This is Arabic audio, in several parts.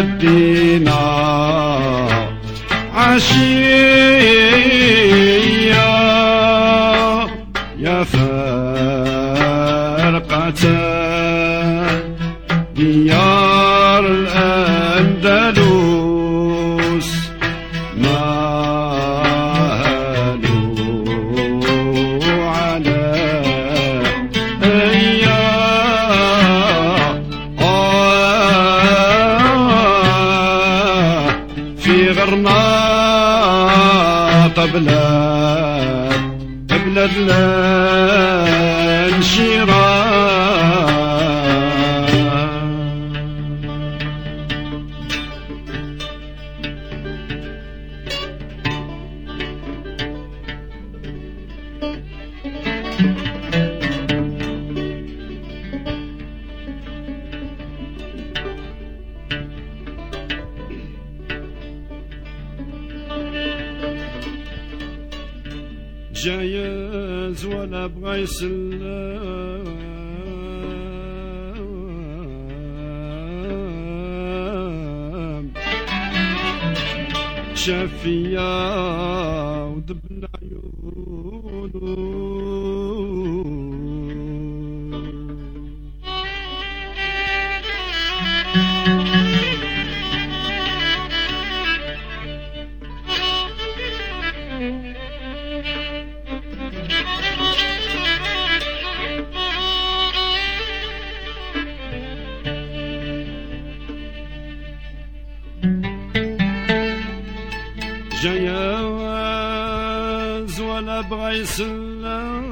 عدينا عشية بلاد الانشراح شافيا ودبنا عيونه جياز ولا بغى يسلم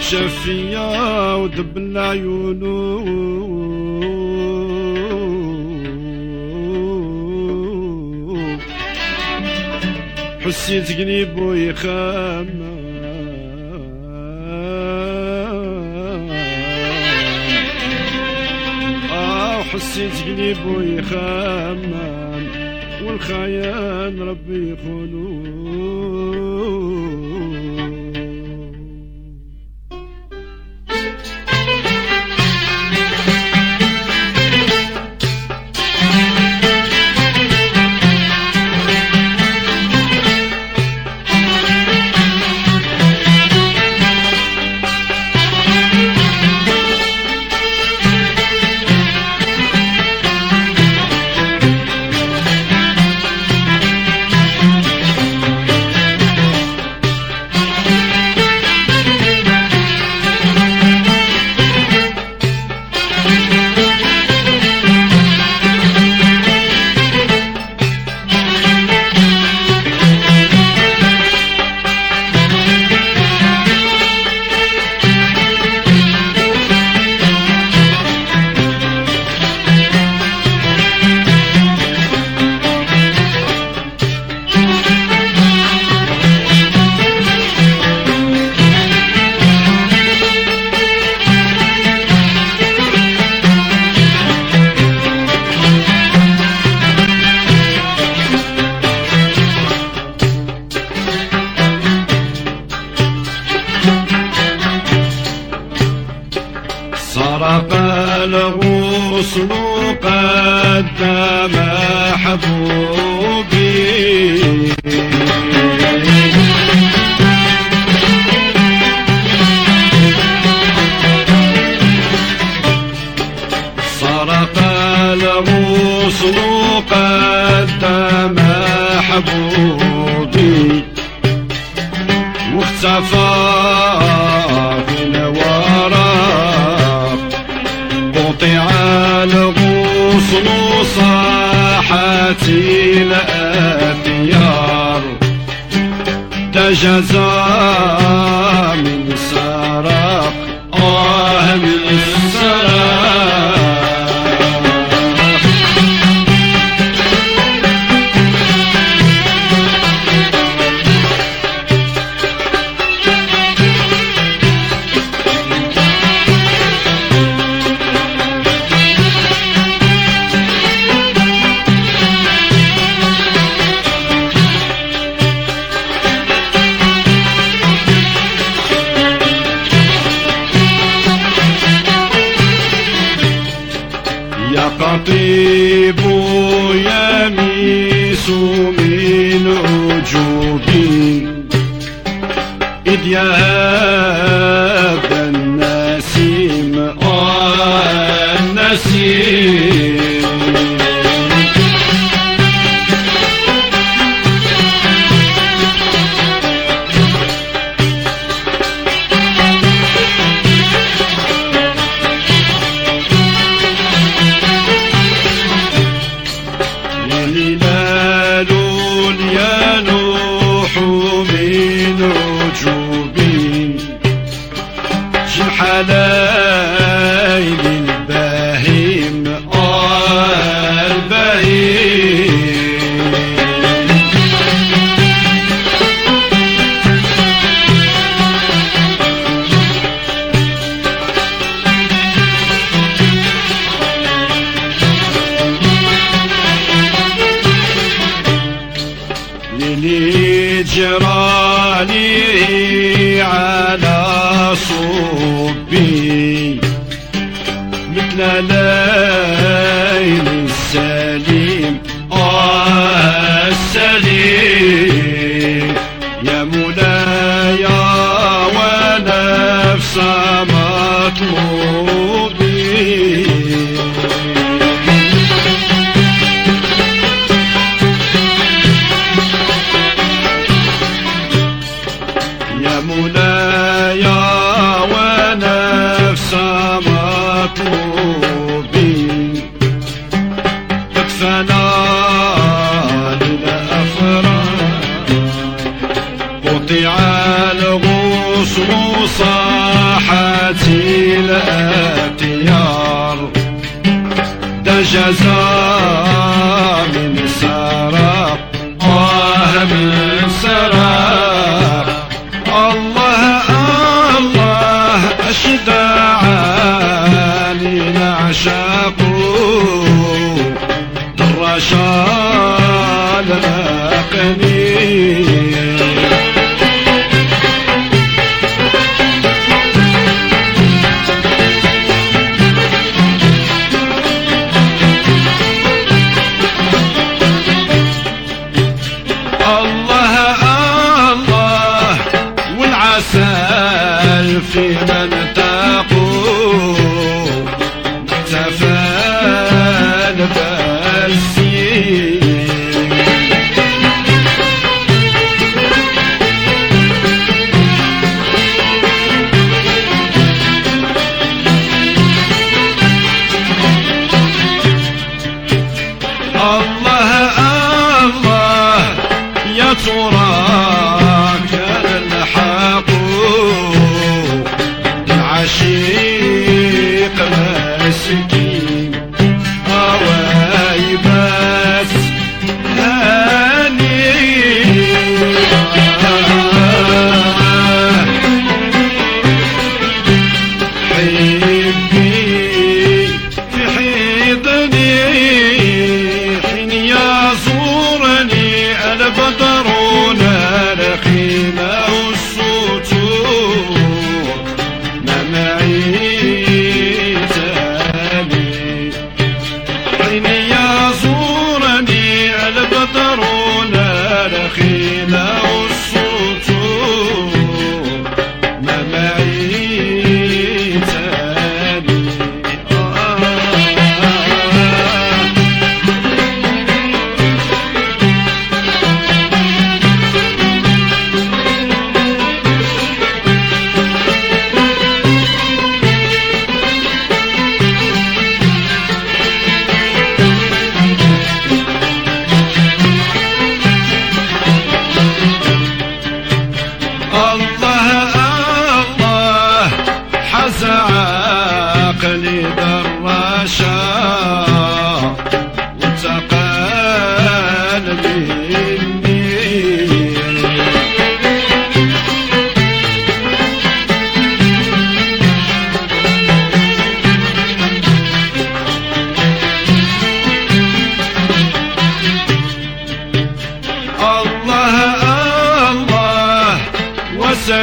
شفيا ودبنا عيونه حسيت قلبه يخمم حسيت قلبه يخمم والخيان ربي يخونو سرق قدم محبوبي سرق الغصن قدم محبوبي واختفى في الورق قطع الغصن صاحت الأبيار تجزى يا للي جرالي على صوبي مثل ليل السليم عزا من السراب الله الله الله أشد عالي نعشاق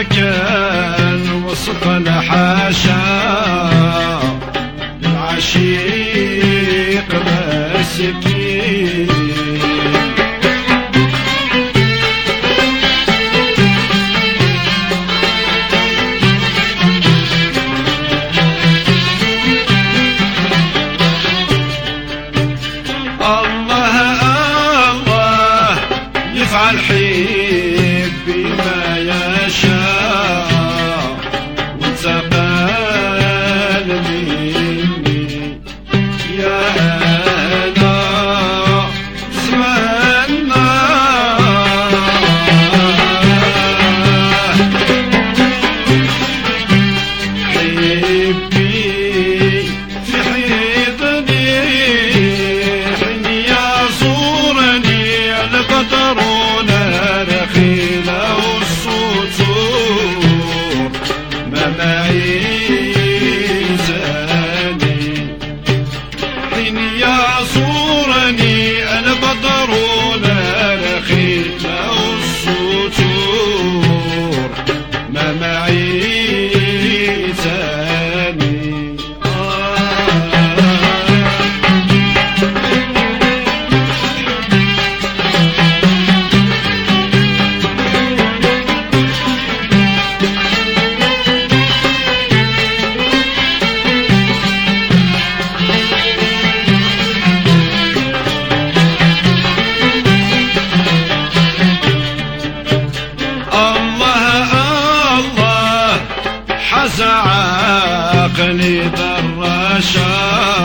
Jack. الدنيا صورني أنا لا الله الله حز عقلي بالرشاد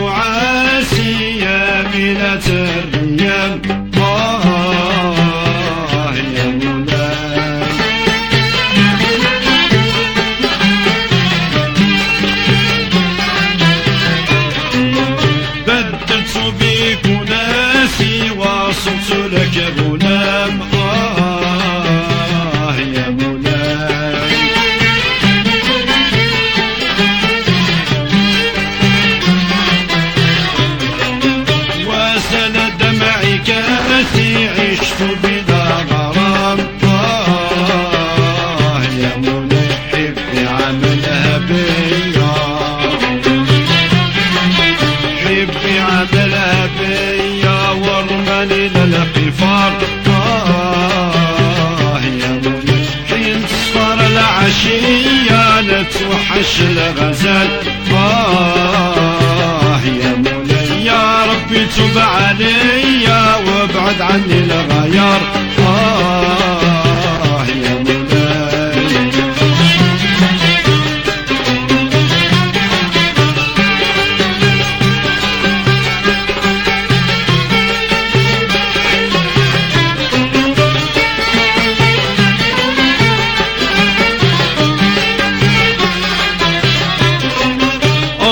معاسية من تريم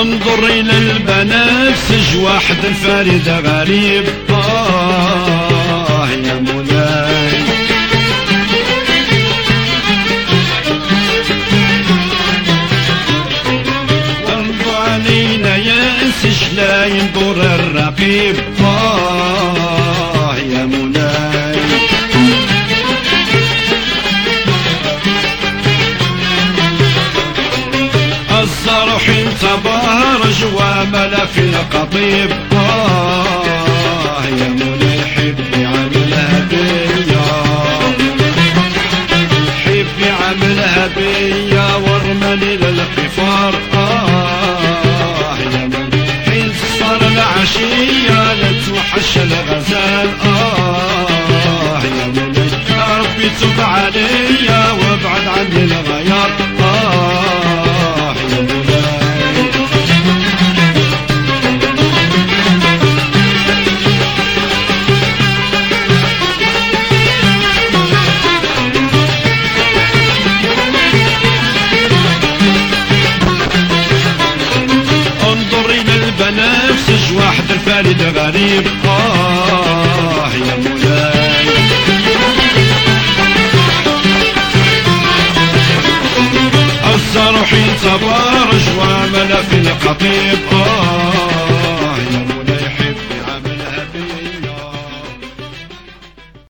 انظر إلى البنات واحد الفريد غريب. في القطيب. الذي يبقاه يا مولاي. الصاروح ينصبر جوامنا في القطيب